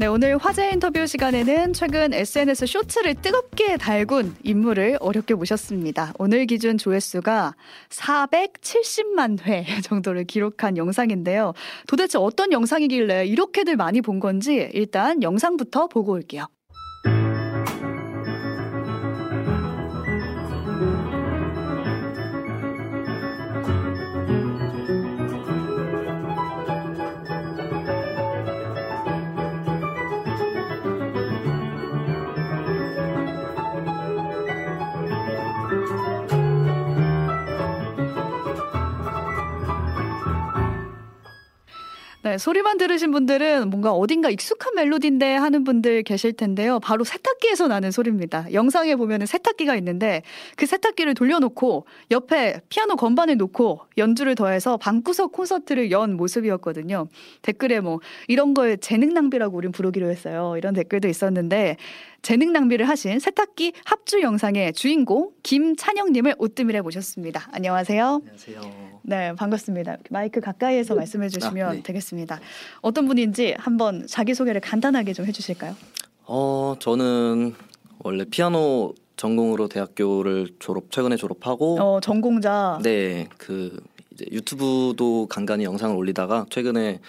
네, 오늘 화제 인터뷰 시간에는 최근 SNS 쇼츠를 뜨겁게 달군 인물을 어렵게 모셨습니다. 오늘 기준 조회수가 470만 회 정도를 기록한 영상인데요. 도대체 어떤 영상이길래 이렇게들 많이 본 건지 일단 영상부터 보고 올게요. 네, 소리만 들으신 분들은 뭔가 어딘가 익숙한 멜로디인데 하는 분들 계실 텐데요. 바로 세탁기에서 나는 소리입니다. 영상에 보면 세탁기가 있는데 그 세탁기를 돌려놓고 옆에 피아노 건반을 놓고 연주를 더해서 방구석 콘서트를 연 모습이었거든요. 댓글에 뭐 이런 걸 재능 낭비라고 우린 부르기로 했어요. 이런 댓글도 있었는데 재능 낭비를 하신 세탁기 합주 영상의 주인공 김찬영님을 오뜨밀에 모셨습니다. 안녕하세요. 안녕하세요. 네, 반갑습니다. 마이크 가까이에서 말씀해 주시면 아, 네. 되겠습니다. 어떤 분인지 한번 자기소개를 간단하게 좀 해주실까요? 어, 저는 원래 피아노 전공으로 대학교를 졸업 최근에 졸업하고 어, 전공자. 네, 그 이제 유튜브도 간간히 영상을 올리다가 최근에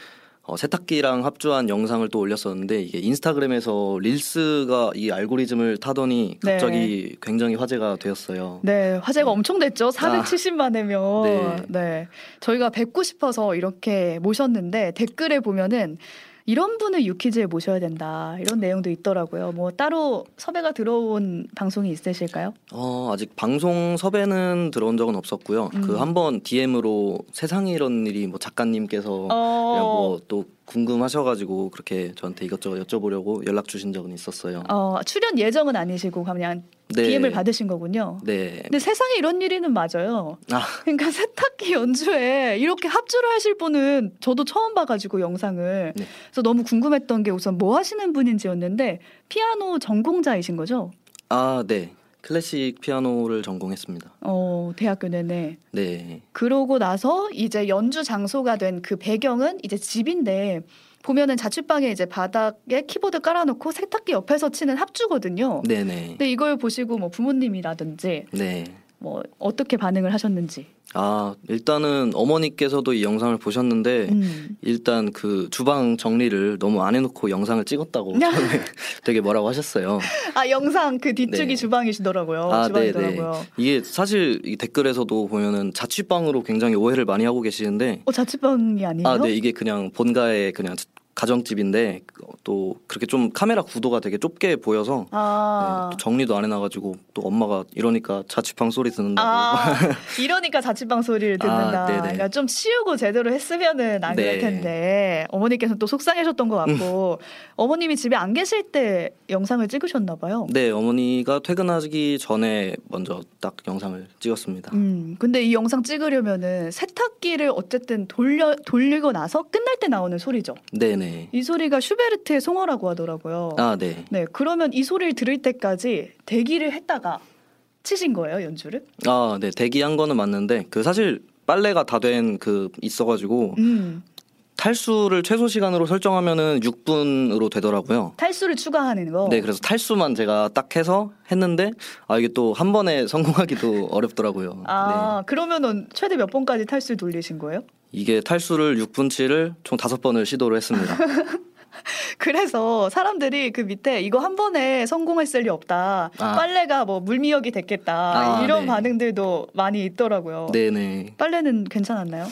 어, 세탁기랑 합주한 영상을 또 올렸었는데 이게 인스타그램에서 릴스가 이 알고리즘을 타더니 갑자기 굉장히 화제가 되었어요. 네, 화제가 네. 엄청 됐죠. 470만 회면. 네. 네. 저희가 뵙고 싶어서 이렇게 모셨는데 댓글에 보면은 이런 분을 유퀴즈에 모셔야 된다. 이런 내용도 있더라고요. 뭐 따로 섭외가 들어온 방송이 있으실까요? 어, 아직 방송 섭외는 들어온 적은 없었고요. 음. 그 한번 DM으로 세상에 이런 일이 뭐 작가님께서 어, 뭐또 궁금하셔가지고 그렇게 저한테 이것저것 여쭤보려고 연락 주신 적은 있었어요. 어, 출연 예정은 아니시고 그냥 네. DM을 받으신 거군요. 네. 근데 세상에 이런 일이는 맞아요. 아, 그러니까 세탁기 연주에 이렇게 합주를 하실 분은 저도 처음 봐가지고 영상을 네. 그래서 너무 궁금했던 게 우선 뭐 하시는 분인지였는데 피아노 전공자이신 거죠? 아, 네. 클래식 피아노를 전공했습니다. 어 대학교 내내 네. 그러고 나서 이제 연주 장소가 된 그 배경은 이제 집인데 보면은 자취방에 이제 바닥에 키보드 깔아놓고 세탁기 옆에서 치는 합주거든요. 네네. 근데 이걸 보시고 뭐 부모님이라든지 네. 뭐 어떻게 반응을 하셨는지. 아, 일단은 어머니께서도 이 영상을 보셨는데 음. 일단 그 주방 정리를 너무 안 해놓고 영상을 찍었다고 처음에 되게 뭐라고 하셨어요. 아 영상 그 뒤쪽이 네. 주방이시더라고요. 아, 주방이더라고요. 이게 사실 이 댓글에서도 보면은 자취방으로 굉장히 오해를 많이 하고 계시는데 어 자취방이 아니에요? 아, 네, 이게 그냥 본가의 그냥 가정집인데 또 그렇게 좀 카메라 구도가 되게 좁게 보여서 아, 네, 또 정리도 안 해놔가지고 또 엄마가 이러니까 자취방 소리 듣는다고. 아, 이러니까 자취방 소리를 듣는다. 아. 그러니까 좀 치우고 제대로 했으면은 안 그럴 네. 텐데 어머니께서는 또 속상해하셨던 것 같고 어머님이 집에 안 계실 때 영상을 찍으셨나 봐요. 네, 어머니가 퇴근하기 전에 먼저 딱 영상을 찍었습니다. 음, 근데 이 영상 찍으려면은 세탁기를 어쨌든 돌려 돌리고 나서 끝날 때 나오는 소리죠. 네네. 이 소리가 슈베르트의 송어라고 하더라고요. 아, 네. 네, 그러면 이 소리를 들을 때까지 대기를 했다가 치신 거예요, 연주를? 아, 네. 대기한 거는 맞는데 그 사실 빨래가 다 된 그 있어 가지고 음, 탈수를 최소 시간으로 설정하면은 6분으로 되더라고요. 탈수를 추가하는 거. 네, 그래서 탈수만 제가 딱 해서 했는데 아 이게 또 한 번에 성공하기도 어렵더라고요. 네. 아, 그러면은 최대 몇 번까지 탈수 돌리신 거예요? 이게 탈수를 6분치를 총 다섯 번을 시도를 했습니다. 그래서 사람들이 그 밑에 이거 한 번에 성공했을 리 없다. 아. 빨래가 뭐 물미역이 됐겠다. 아, 이런 네. 반응들도 많이 있더라고요. 네네. 빨래는 괜찮았나요?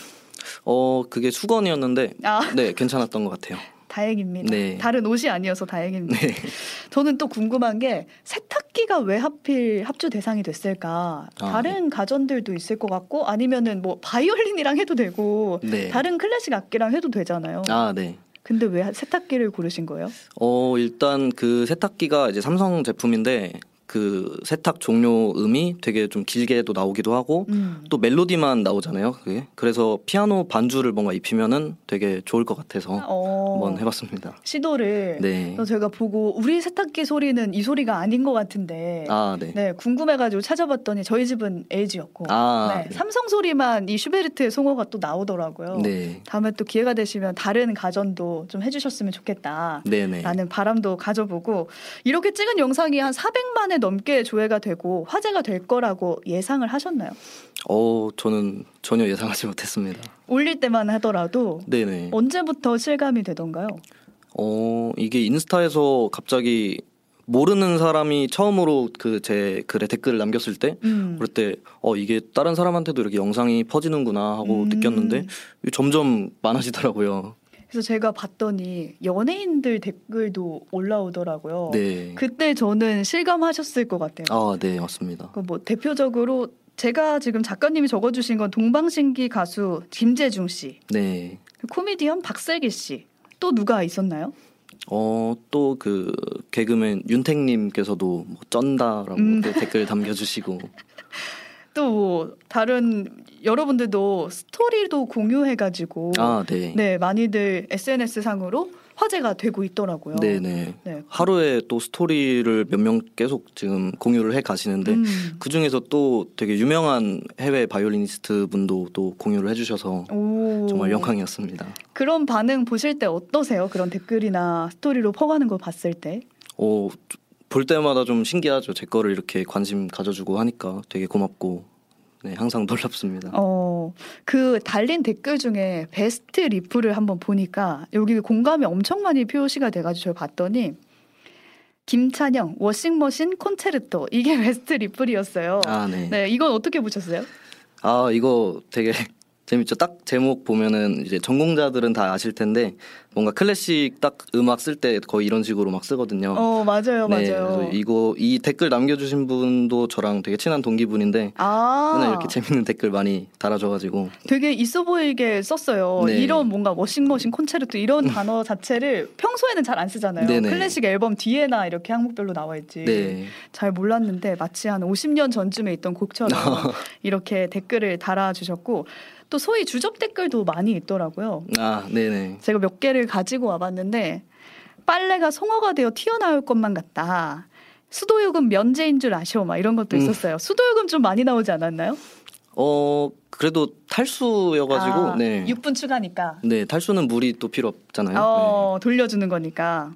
어 그게 수건이었는데 아, 네 괜찮았던 것 같아요. 다행입니다. 네. 다른 옷이 아니어서 다행입니다. 네. 저는 또 궁금한 게 세탁기가 왜 하필 합주 대상이 됐을까? 아, 다른 가전들도 있을 것 같고 아니면은 뭐 바이올린이랑 해도 되고 네. 다른 클래식 악기랑 해도 되잖아요. 아 네. 근데 왜 세탁기를 고르신 거예요? 어 일단 그 세탁기가 이제 삼성 제품인데 그 세탁 종료 음이 되게 좀 길게도 나오기도 하고 음. 또 멜로디만 나오잖아요. 그게 그래서 피아노 반주를 뭔가 입히면은 되게 좋을 것 같아서 어. 한번 해봤습니다. 시도를. 네. 제가 보고 우리 세탁기 소리는 이 소리가 아닌 것 같은데. 아, 네. 네 궁금해가지고 찾아봤더니 저희 집은 LG였고. 아, 네. 네. 삼성 소리만 이 슈베르트의 송어가 또 나오더라고요. 네. 다음에 또 기회가 되시면 다른 가전도 좀 해주셨으면 좋겠다. 네네. 라는 바람도 가져보고 이렇게 찍은 영상이 한 400만 의 넘게 조회가 되고 화제가 될 거라고 예상을 하셨나요? 어, 저는 전혀 예상하지 못했습니다. 올릴 때만 하더라도 네네. 언제부터 실감이 되던가요? 어, 이게 인스타에서 갑자기 모르는 사람이 처음으로 그 제 글에 댓글을 남겼을 때 음. 그럴 때 어 이게 다른 사람한테도 이렇게 영상이 퍼지는구나 하고 음. 느꼈는데 점점 많아지더라고요. 그래서 제가 봤더니 연예인들 댓글도 올라오더라고요. 네. 그때 저는 실감하셨을 것 같아요. 아, 네, 맞습니다. 그뭐 대표적으로 제가 지금 작가님이 적어주신 건 동방신기 가수 김재중 씨, 네, 코미디언 박슬기 씨, 또 누가 있었나요? 어, 또 그 개그맨 윤택님께서도 뭐 쩐다라고 음. 댓글 담겨주시고 또 다른 여러분들도 스토리도 공유해가지고 아, 네. 네 많이들 SNS 상으로 화제가 되고 있더라고요. 네네. 네. 하루에 또 스토리를 몇 명 계속 지금 공유를 해 가시는데 음. 그 중에서 또 되게 유명한 해외 바이올리니스트 분도 또 공유를 해주셔서 오. 정말 영광이었습니다. 그런 반응 보실 때 어떠세요? 그런 댓글이나 스토리로 퍼가는 거 봤을 때? 어, 볼 때마다 좀 신기하죠. 제 거를 이렇게 관심 가져주고 하니까 되게 고맙고 네, 항상 놀랍습니다. 어, 그 달린 댓글 중에 베스트 리플을 한번 보니까 여기 공감이 엄청 많이 표시가 돼가지고 저를 봤더니 김찬영 Washing Machine 콘체르토 이게 베스트 리플이었어요. 아, 네. 네, 이건 어떻게 보셨어요? 아, 이거 되게 재밌죠. 딱 제목 보면은 이제 전공자들은 다 아실 텐데 뭔가 클래식 딱 음악 쓸 때 거의 이런 식으로 막 쓰거든요. 어 맞아요, 네, 맞아요. 그래서 이거 이 댓글 남겨주신 분도 저랑 되게 친한 동기분인데 아~ 맨날 이렇게 재밌는 댓글 많이 달아줘가지고 되게 있어 보이게 썼어요. 네. 이런 뭔가 washing machine 콘체르트 이런 단어 자체를 평소에는 잘 안 쓰잖아요. 네네. 클래식 앨범 뒤에나 이렇게 항목별로 나와 있지. 네. 잘 몰랐는데 마치 한 50년 전쯤에 있던 곡처럼 이렇게 댓글을 달아주셨고. 또 소위 주접 댓글도 많이 있더라고요. 아, 네네. 제가 몇 개를 가지고 와봤는데 빨래가 송어가 되어 튀어나올 것만 같다. 수도요금 면제인 줄 아셔. 막 이런 것도 음. 있었어요. 음. 수도요금 좀 많이 나오지 않았나요? 어 그래도 탈수여가지고 아, 네. 6분 추가니까. 네 탈수는 물이 또 필요 없잖아요. 어, 네. 돌려주는 거니까.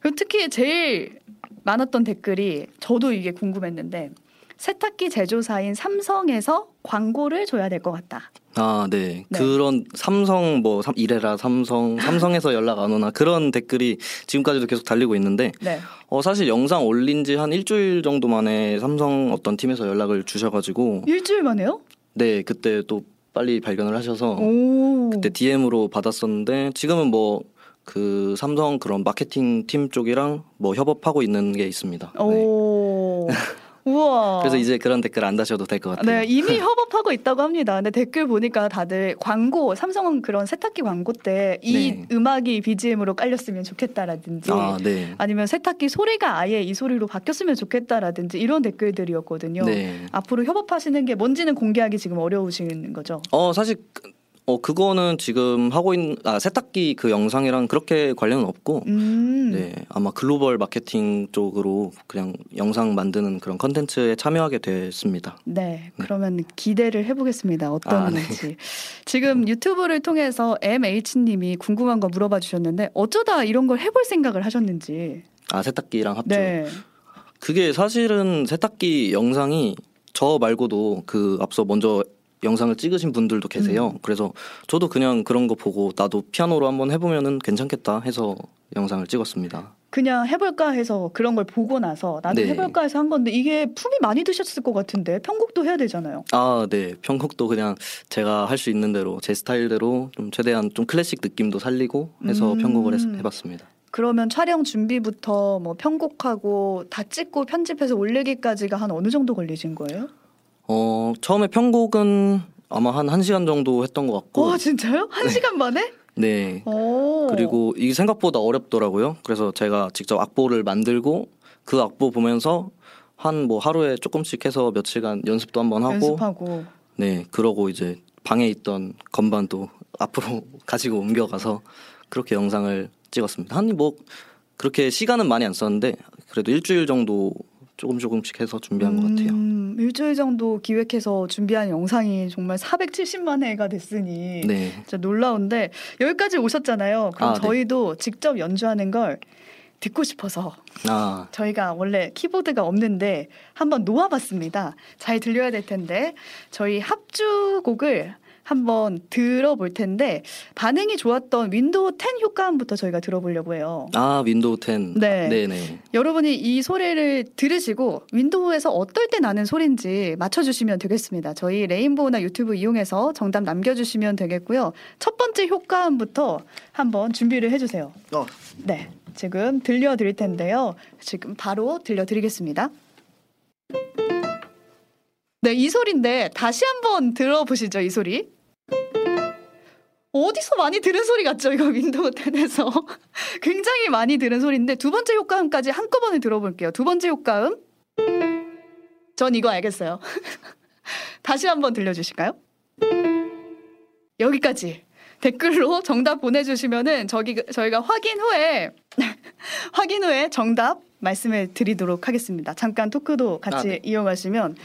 그리고 특히 제일 많았던 댓글이 저도 이게 궁금했는데 세탁기 제조사인 삼성에서 광고를 줘야 될 것 같다. 아, 네. 네. 그런 삼성 뭐 이래라 삼성 삼성에서 연락 안 오나 그런 댓글이 지금까지도 계속 달리고 있는데 네. 어 사실 영상 올린 지 한 일주일 정도 만에 삼성 어떤 팀에서 연락을 주셔 가지고 일주일 만에요? 네, 그때 또 빨리 발견을 하셔서 오. 그때 DM으로 받았었는데 지금은 뭐그 삼성 그런 마케팅 팀 쪽이랑 뭐 협업하고 있는 게 있습니다. 오. 네. 우와. 그래서 이제 그런 댓글 안 다셔도 될 것 같아요. 네, 이미 협업하고 있다고 합니다. 근데 댓글 보니까 다들 광고, 삼성은 그런 세탁기 광고 때이 네. 음악이 BGM으로 깔렸으면 좋겠다라든지 아, 네. 아니면 세탁기 소리가 아예 이 소리로 바뀌었으면 좋겠다라든지 이런 댓글들이었거든요. 네. 앞으로 협업하시는 게 뭔지는 공개하기 지금 어려우신 거죠? 어, 사실 어 그거는 지금 하고 있는 아 세탁기 그 영상이랑 그렇게 관련은 없고 음. 네 아마 글로벌 마케팅 쪽으로 그냥 영상 만드는 그런 컨텐츠에 참여하게 됐습니다. 네, 네. 그러면 기대를 해보겠습니다. 어떤 아, 지 네. 지금 유튜브를 통해서 MH님이 궁금한 거 물어봐 주셨는데 어쩌다 이런 걸 해볼 생각을 하셨는지. 아 세탁기랑 합주. 네. 그게 사실은 세탁기 영상이 저 말고도 그 앞서 먼저 영상을 찍으신 분들도 계세요. 음. 그래서 저도 그냥 그런 거 보고 나도 피아노로 한번 해보면은 괜찮겠다 해서 영상을 찍었습니다. 그냥 해볼까 해서 그런 걸 보고 나서 나도 네. 해볼까 해서 한 건데 이게 품이 많이 드셨을 것 같은데 편곡도 해야 되잖아요. 아, 네. 편곡도 그냥 제가 할 수 있는 대로 제 스타일대로 좀 최대한 좀 클래식 느낌도 살리고 해서 음. 편곡을 해, 해봤습니다. 그러면 촬영 준비부터 뭐 편곡하고 다 찍고 편집해서 올리기까지가 한 어느 정도 걸리신 거예요? 어, 처음에 편곡은 아마 한 1시간 정도 했던 것 같고. 와, 진짜요? 1시간 네. 만에? 네. 오. 그리고 이게 생각보다 어렵더라고요. 그래서 제가 직접 악보를 만들고 그 악보 보면서 한 뭐 하루에 조금씩 해서 며칠간 연습도 한번 하고 연습하고. 네 그러고 이제 방에 있던 건반도 앞으로 가지고 옮겨가서 그렇게 영상을 찍었습니다. 한 뭐 그렇게 시간은 많이 안 썼는데 그래도 일주일 정도 조금 조금씩 해서 준비한 것 같아요. 음, 일주일 정도 기획해서 준비한 영상이 정말 470만 회가 됐으니 네. 진짜 놀라운데 여기까지 오셨잖아요. 그럼 아, 네. 저희도 직접 연주하는 걸 듣고 싶어서 아 저희가 원래 키보드가 없는데 한번 놓아봤습니다. 잘 들려야 될 텐데 저희 합주곡을 한번 들어볼 텐데 반응이 좋았던 윈도우 10 효과음부터 저희가 들어보려고 해요. 아 윈도우 10. 네. 네네. 여러분이 이 소리를 들으시고 윈도우에서 어떨 때 나는 소리인지 맞춰주시면 되겠습니다. 저희 레인보우나 유튜브 이용해서 정답 남겨주시면 되겠고요. 첫 번째 효과음부터 한번 준비를 해주세요. 어. 네, 지금 들려드릴 텐데요. 지금 바로 들려드리겠습니다. 네, 이 소리인데 다시 한번 들어보시죠, 이 소리. 어디서 많이 들은 소리 같죠? 이거 윈도우 10에서 굉장히 많이 들은 소리인데 두 번째 효과음까지 한꺼번에 들어볼게요. 두 번째 효과음. 전 이거 알겠어요. 다시 한번 들려주실까요? 여기까지 댓글로 정답 보내주시면은 저기 저희가 확인 후에 확인 후에 정답 말씀을 드리도록 하겠습니다. 잠깐 토크도 같이 아, 네. 이어가시면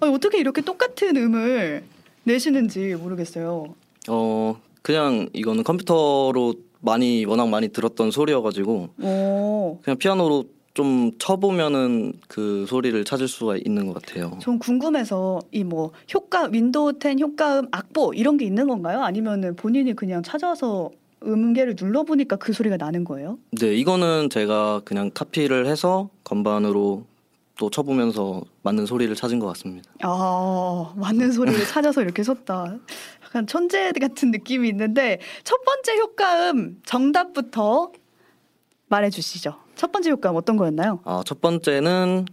어, 어떻게 이렇게 똑같은 음을 내시는지 모르겠어요. 어 그냥 이거는 컴퓨터로 많이 워낙 많이 들었던 소리여가지고 오, 그냥 피아노로 좀 쳐보면은 그 소리를 찾을 수가 있는 것 같아요. 좀 궁금해서 이 뭐 효과 윈도우 10 효과음 악보 이런 게 있는 건가요? 아니면은 본인이 그냥 찾아서 음계를 눌러보니까 그 소리가 나는 거예요? 네, 이거는 제가 그냥 카피를 해서 건반으로 또 쳐보면서 맞는 소리를 찾은 것 같습니다. 아 맞는 소리를 찾아서 이렇게 섰다. 약간 천재 같은 느낌이 있는데 첫 번째 효과음 정답부터 말해주시죠. 첫 번째 효과음 어떤 거였나요? 아, 첫 번째는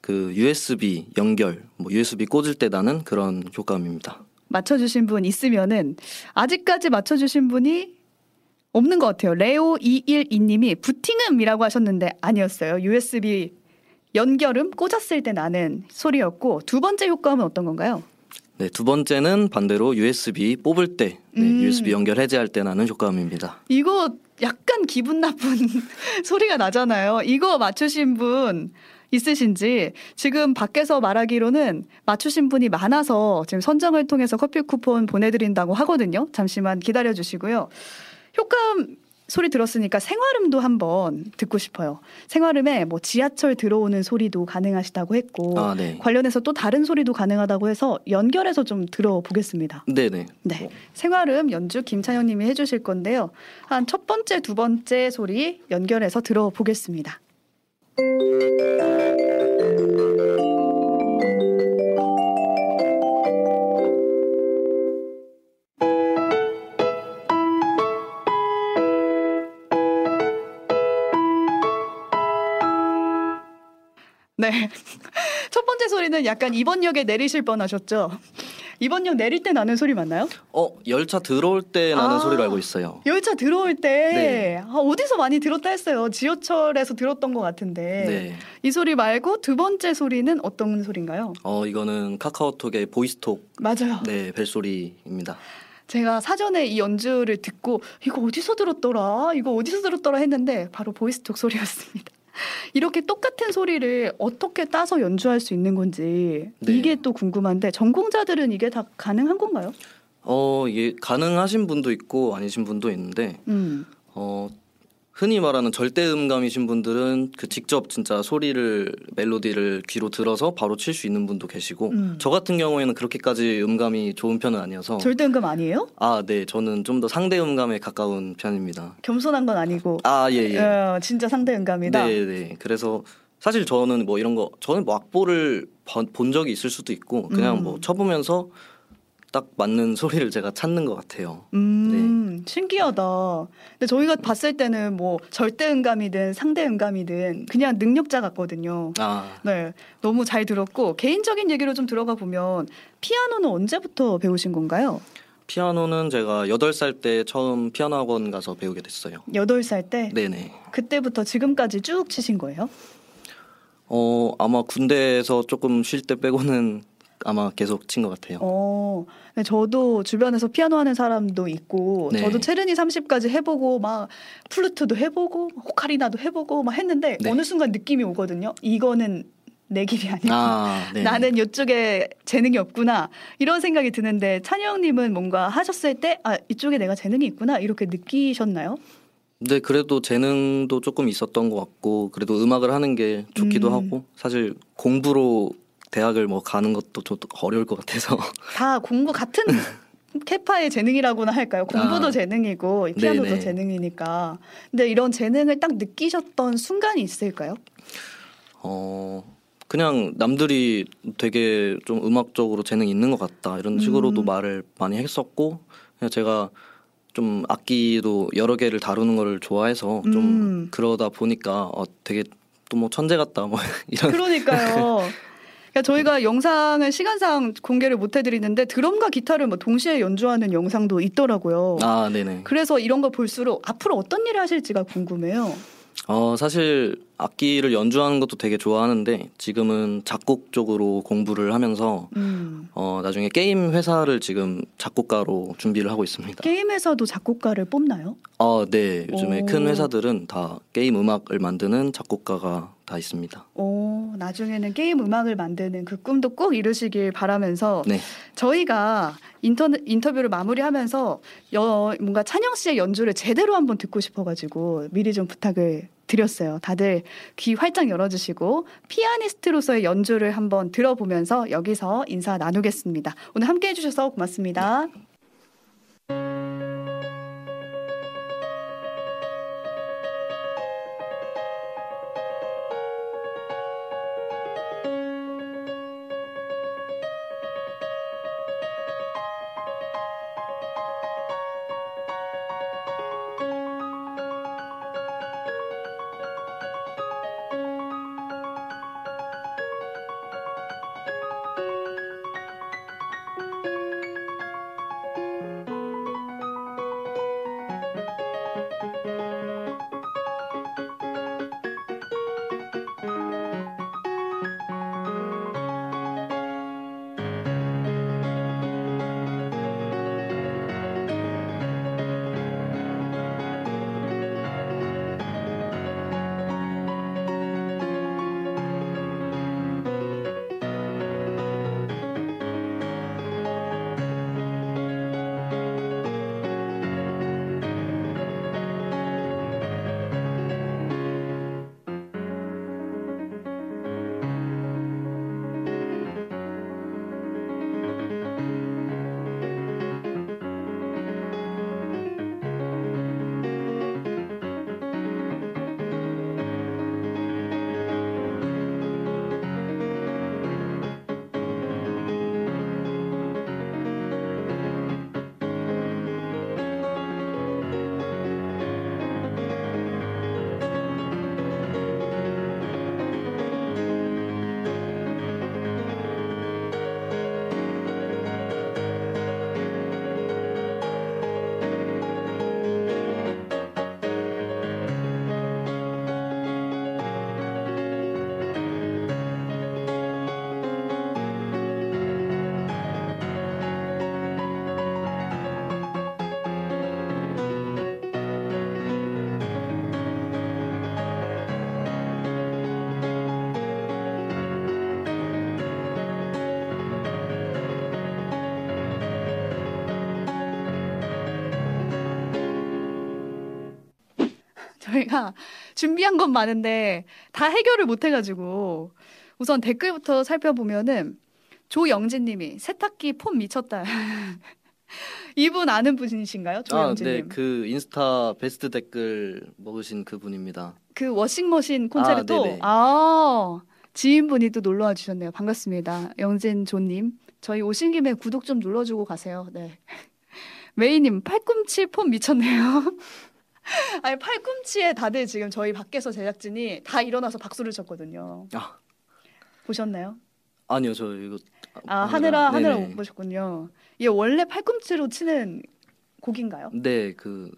그 USB 연결, 뭐 USB 꽂을 때 나는 그런 효과음입니다. 맞춰주신 분 있으면은 아직까지 맞춰주신 분이 없는 것 같아요. 레오 212님이 부팅음이라고 하셨는데 아니었어요. USB 연결음 꽂았을 때 나는 소리였고 두 번째 효과음은 어떤 건가요? 네, 두 번째는 반대로 USB 뽑을 때, 네, 음. USB 연결 해제할 때 나는 효과음입니다. 이거 약간 기분 나쁜 소리가 나잖아요. 이거 맞추신 분 있으신지 지금 밖에서 말하기로는 맞추신 분이 많아서 지금 선정을 통해서 커피 쿠폰 보내드린다고 하거든요. 잠시만 기다려 주시고요. 효과음 소리 들었으니까 생활음도 한번 듣고 싶어요. 생활음에 뭐 지하철 들어오는 소리도 가능하시다고 했고 아, 네. 관련해서 또 다른 소리도 가능하다고 해서 연결해서 좀 들어보겠습니다. 네네. 네. 생활음 연주 김찬영 님이 해주실 건데요. 한 첫 번째, 두 번째 소리 연결해서 들어보겠습니다. 네. 첫 번째 소리는 약간 이번 역에 내리실 뻔 하셨죠? 이번 역 내릴 때 나는 소리 맞나요? 어, 열차 들어올 때 나는 아. 소리로 알고 있어요. 열차 들어올 때 네. 아, 어디서 많이 들었다 했어요. 지하철에서 들었던 것 같은데 네. 이 소리 말고 두 번째 소리는 어떤 소리인가요? 어, 이거는 카카오톡의 보이스톡, 맞아요. 네, 벨소리입니다. 제가 사전에 이 연주를 듣고 이거 어디서 들었더라? 이거 어디서 들었더라 했는데 바로 보이스톡 소리였습니다. 이렇게 똑같은 소리를 어떻게 따서 연주할 수 있는 건지 네. 이게 또 궁금한데 전공자들은 이게 다 가능한 건가요? 어, 이게 가능하신 분도 있고 아니신 분도 있는데 음. 어, 흔히 말하는 절대음감이신 분들은 그 직접 진짜 소리를 멜로디를 귀로 들어서 바로 칠 수 있는 분도 계시고 음. 저 같은 경우에는 그렇게까지 음감이 좋은 편은 아니어서 절대음감 아니에요? 아, 네. 저는 좀 더 상대 음감에 가까운 편입니다. 겸손한 건 아니고 아, 예, 예. 어, 진짜 상대음감이다. 네, 네. 그래서 사실 저는 뭐 이런 거 저는 뭐 악보를 번- 본 적이 있을 수도 있고 그냥 음. 뭐 쳐보면서 딱 맞는 소리를 제가 찾는 것 같아요. 음, 신기하다. 근데 저희가 봤을 때는 뭐 절대 음감이든 상대 음감이든 그냥 능력자 같거든요. 아, 네, 너무 잘 들었고 개인적인 얘기로 좀 들어가 보면 피아노는 언제부터 배우신 건가요? 피아노는 제가 8살 때 처음 피아노 학원 가서 배우게 됐어요. 여덟 살 때 네네. 그때부터 지금까지 쭉 치신 거예요? 어 아마 군대에서 조금 쉴 때 빼고는 아마 계속 친 것 같아요. 어, 네, 저도 주변에서 피아노 하는 사람도 있고, 네. 저도 체르니 30까지 해보고, 막 플루트도 해보고, 호카리나도 해보고, 막 했는데, 네. 어느 순간 느낌이 오거든요. 이거는 내 길이 아니야. 아, 네. 나는 이쪽에 재능이 없구나. 이런 생각이 드는데, 찬영님은 뭔가 하셨을 때, 아, 이쪽에 내가 재능이 있구나. 이렇게 느끼셨나요? 네, 그래도 재능도 조금 있었던 것 같고 그래도 음악을 하는 게 좋기도 음. 하고 사실 공부로 대학을 뭐 가는 것도 좀 어려울 것 같아서 다 공부 같은 캐파의 재능이라고나 할까요? 공부도 아. 재능이고 피아노도 네네. 재능이니까. 근데 이런 재능을 딱 느끼셨던 순간이 있을까요? 어 그냥 남들이 되게 좀 음악적으로 재능 있는 것 같다 이런 식으로도 음. 말을 많이 했었고 그냥 제가 좀 악기도 여러 개를 다루는 거를 좋아해서 좀 음. 그러다 보니까 어 되게 또 뭐 천재 같다 뭐 이런 그러니까요. 그러니까 저희가 영상을 시간상 공개를 못 해드리는데 드럼과 기타를 뭐 동시에 연주하는 영상도 있더라고요. 아 네네 그래서 이런 거 볼수록 앞으로 어떤 일을 하실지가 궁금해요. 어 사실 악기를 연주하는 것도 되게 좋아하는데 지금은 작곡 쪽으로 공부를 하면서 음. 어 나중에 게임 회사를 지금 작곡가로 준비를 하고 있습니다. 게임에서도 작곡가를 뽑나요? 어, 네. 요즘에 오. 큰 회사들은 다 게임 음악을 만드는 작곡가가 다 있습니다. 오, 나중에는 게임 음악을 만드는 그 꿈도 꼭 이루시길 바라면서 네. 저희가 인터, 인터뷰를 마무리하면서 여, 뭔가 찬영 씨의 연주를 제대로 한번 듣고 싶어가지고 미리 좀 부탁을 드렸어요. 다들 귀 활짝 열어주시고 피아니스트로서의 연주를 한번 들어보면서 여기서 인사 나누겠습니다. 오늘 함께 해주셔서 고맙습니다. 저 희가 준비한 건 많은데 다 해결을 못 해가지고 우선 댓글부터 살펴보면은 조영진님이 세탁기 폼 미쳤다. 이분 아는 분이신가요, 아, 조영진님? 네. 그 인스타 베스트 댓글 먹으신 그 분입니다. 그 워싱머신 콘체르토. 아, 네네. 아, 지인분이 또 놀러와 주셨네요. 반갑습니다. 영진 조님. 저희 오신 김에 구독 좀 눌러주고 가세요. 네. 메이님, 팔꿈치 폼 미쳤네요. 아니, 팔꿈치에 다들 지금 저희 밖에서 제작진이 다 일어나서 박수를 쳤거든요. 아, 보셨나요? 아니요. 저 이거 아, 하느라 네네. 못 보셨군요. 이게 원래 팔꿈치로 치는 곡인가요? 네, 그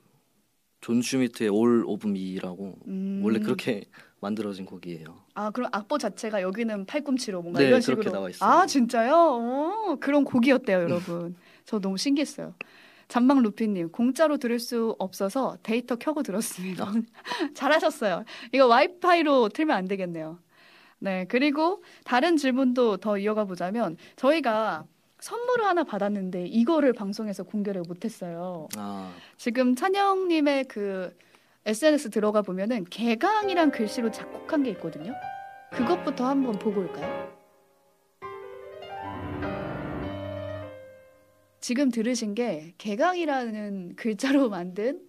존 슈미트의 All of Me라고 음. 원래 그렇게 만들어진 곡이에요. 아 그럼 악보 자체가 여기는 팔꿈치로 뭔가 네, 이런 식으로 나와 있어요. 아 진짜요? 오, 그런 곡이었대요, 여러분. 저 너무 신기했어요. 잔망 루피님 공짜로 들을 수 없어서 데이터 켜고 들었습니다. 아. 잘하셨어요. 이거 와이파이로 틀면 안 되겠네요. 네 그리고 다른 질문도 더 이어가 보자면 저희가 선물을 하나 받았는데 이거를 방송에서 공개를 못했어요. 아, 지금 찬영님의 그 SNS 들어가 보면은 개강이란 글씨로 작곡한 게 있거든요. 그것부터 한번 보고 올까요? 지금 들으신 게 개강이라는 글자로 만든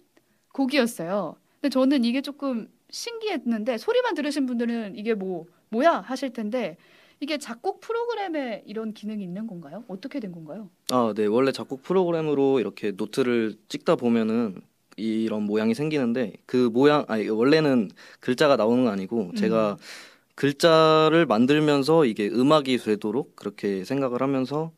곡이었어요. 근데 저는 이게 조금 신기했는데 소리만 들으신 분들은 이게 뭐 뭐야 하실 텐데 이게 작곡 프로그램에 이런 기능이 있는 건가요? 어떻게 된 건가요? 아, 네. 원래 작곡 프로그램으로 이렇게 노트를 찍다 보면은 이런 모양이 생기는데 그 모양 아니 원래는 글자가 나오는 건 아니고 제가 글자를 만들면서 이게 음악이 되도록 그렇게 생각을 하면서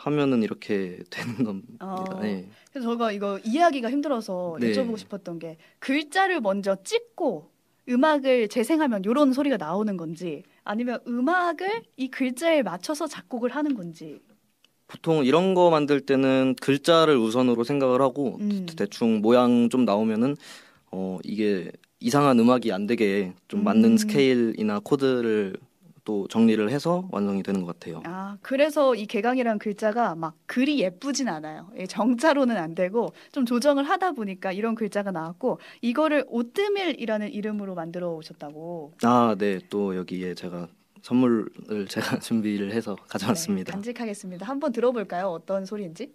하면은 이렇게 되는 겁니다. 어. 네. 그래서 저가 이거 이해하기가 힘들어서 네. 여쭤보고 싶었던 게 글자를 먼저 찍고 음악을 재생하면 이런 소리가 나오는 건지 아니면 음악을 이 글자에 맞춰서 작곡을 하는 건지 보통 이런 거 만들 때는 글자를 우선으로 생각을 하고 음. 대충 모양 좀 나오면은 어 이게 이상한 음악이 안 되게 좀 맞는 음. 스케일이나 코드를 또 정리를 해서 완성이 되는 것 같아요. 아 그래서 이 개강이란 글자가 막 글이 예쁘진 않아요 예, 정자로는 안 되고 좀 조정을 하다 보니까 이런 글자가 나왔고 이거를 오뜨밀이라는 이름으로 만들어 오셨다고 아, 네. 또 여기에 제가 선물을 제가 준비를 해서 네, 가져왔습니다. 간직하겠습니다 한번 들어볼까요 어떤 소리인지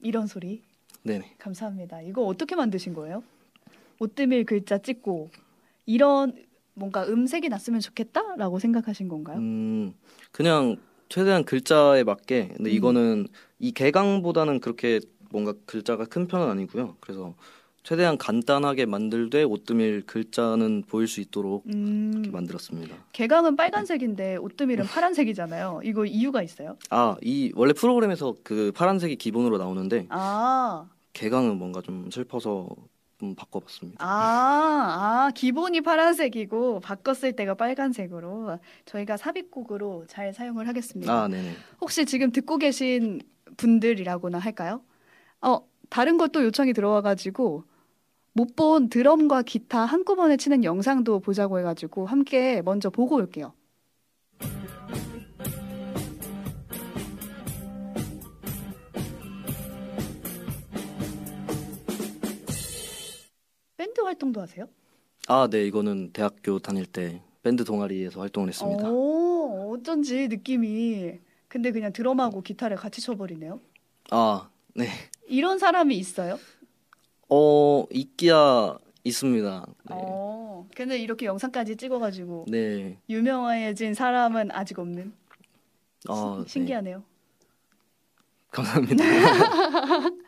이런 소리 네네. 감사합니다. 이거 어떻게 만드신 거예요? 오뜨밀 글자 찍고 이런 뭔가 음색이 났으면 좋겠다라고 생각하신 건가요? 음, 그냥 최대한 글자에 맞게. 근데 음. 이거는 이 개강보다는 그렇게 뭔가 글자가 큰 편은 아니고요. 그래서 최대한 간단하게 만들되 오뜨밀 글자는 보일 수 있도록 이렇게 음, 만들었습니다. 개강은 빨간색인데 오뜨밀은 파란색이잖아요. 이거 이유가 있어요? 아, 이 원래 프로그램에서 그 파란색이 기본으로 나오는데 아, 개강은 뭔가 좀 슬퍼서 좀 바꿔봤습니다. 아, 아, 기본이 파란색이고 바꿨을 때가 빨간색으로 저희가 삽입곡으로 잘 사용을 하겠습니다. 아, 네네. 혹시 지금 듣고 계신 분들이라고나 할까요? 어, 다른 것도 요청이 들어와가지고 못 본 드럼과 기타 한꺼번에 치는 영상도 보자고 해가지고 함께 먼저 보고 올게요. 밴드 활동도 하세요? 아, 네. 이거는 대학교 다닐 때 밴드 동아리에서 활동을 했습니다. 오, 어쩐지 느낌이 근데 그냥 드럼하고 기타를 같이 쳐버리네요. 아, 네. 이런 사람이 있어요? 어, 있기야 있습니다. 네. 어, 근데 이렇게 영상까지 찍어가지고 네. 유명해진 사람은 아직 없는 아, 시- 신기하네요. 네. 감사합니다.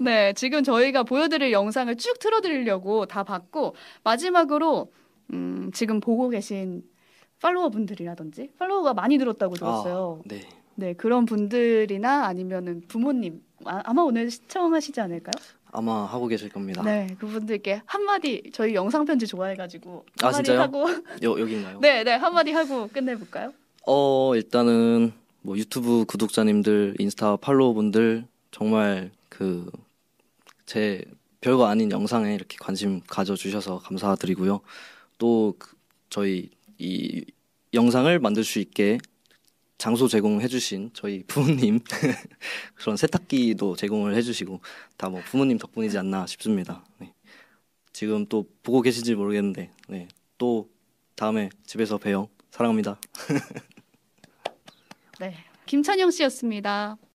네, 지금 저희가 보여드릴 영상을 쭉 틀어드리려고 다 봤고 마지막으로 음, 지금 보고 계신 팔로워 분들이라든지 팔로워가 많이 늘었다고 들었어요. 아, 네. 네, 그런 분들이나 아니면은 부모님 아, 아마 오늘 시청하시지 않을까요? 아마 하고 계실 겁니다. 네, 그분들께 한마디 저희 영상 편지 좋아해가지고 아, 한마디 진짜요? 하고 여, 여기인가요? 네, 네 한마디 하고 끝내볼까요? 어, 일단은 뭐 유튜브 구독자님들, 인스타 팔로워분들 정말 그 제 별거 아닌 영상에 이렇게 관심 가져주셔서 감사드리고요. 또 그 저희 이 영상을 만들 수 있게 장소 제공해주신 저희 부모님 그런 세탁기도 제공을 해주시고 다 뭐 부모님 덕분이지 않나 싶습니다. 네. 지금 또 보고 계신지 모르겠는데 네. 또 다음에 집에서 봬요. 사랑합니다. 네, 김찬영 씨였습니다.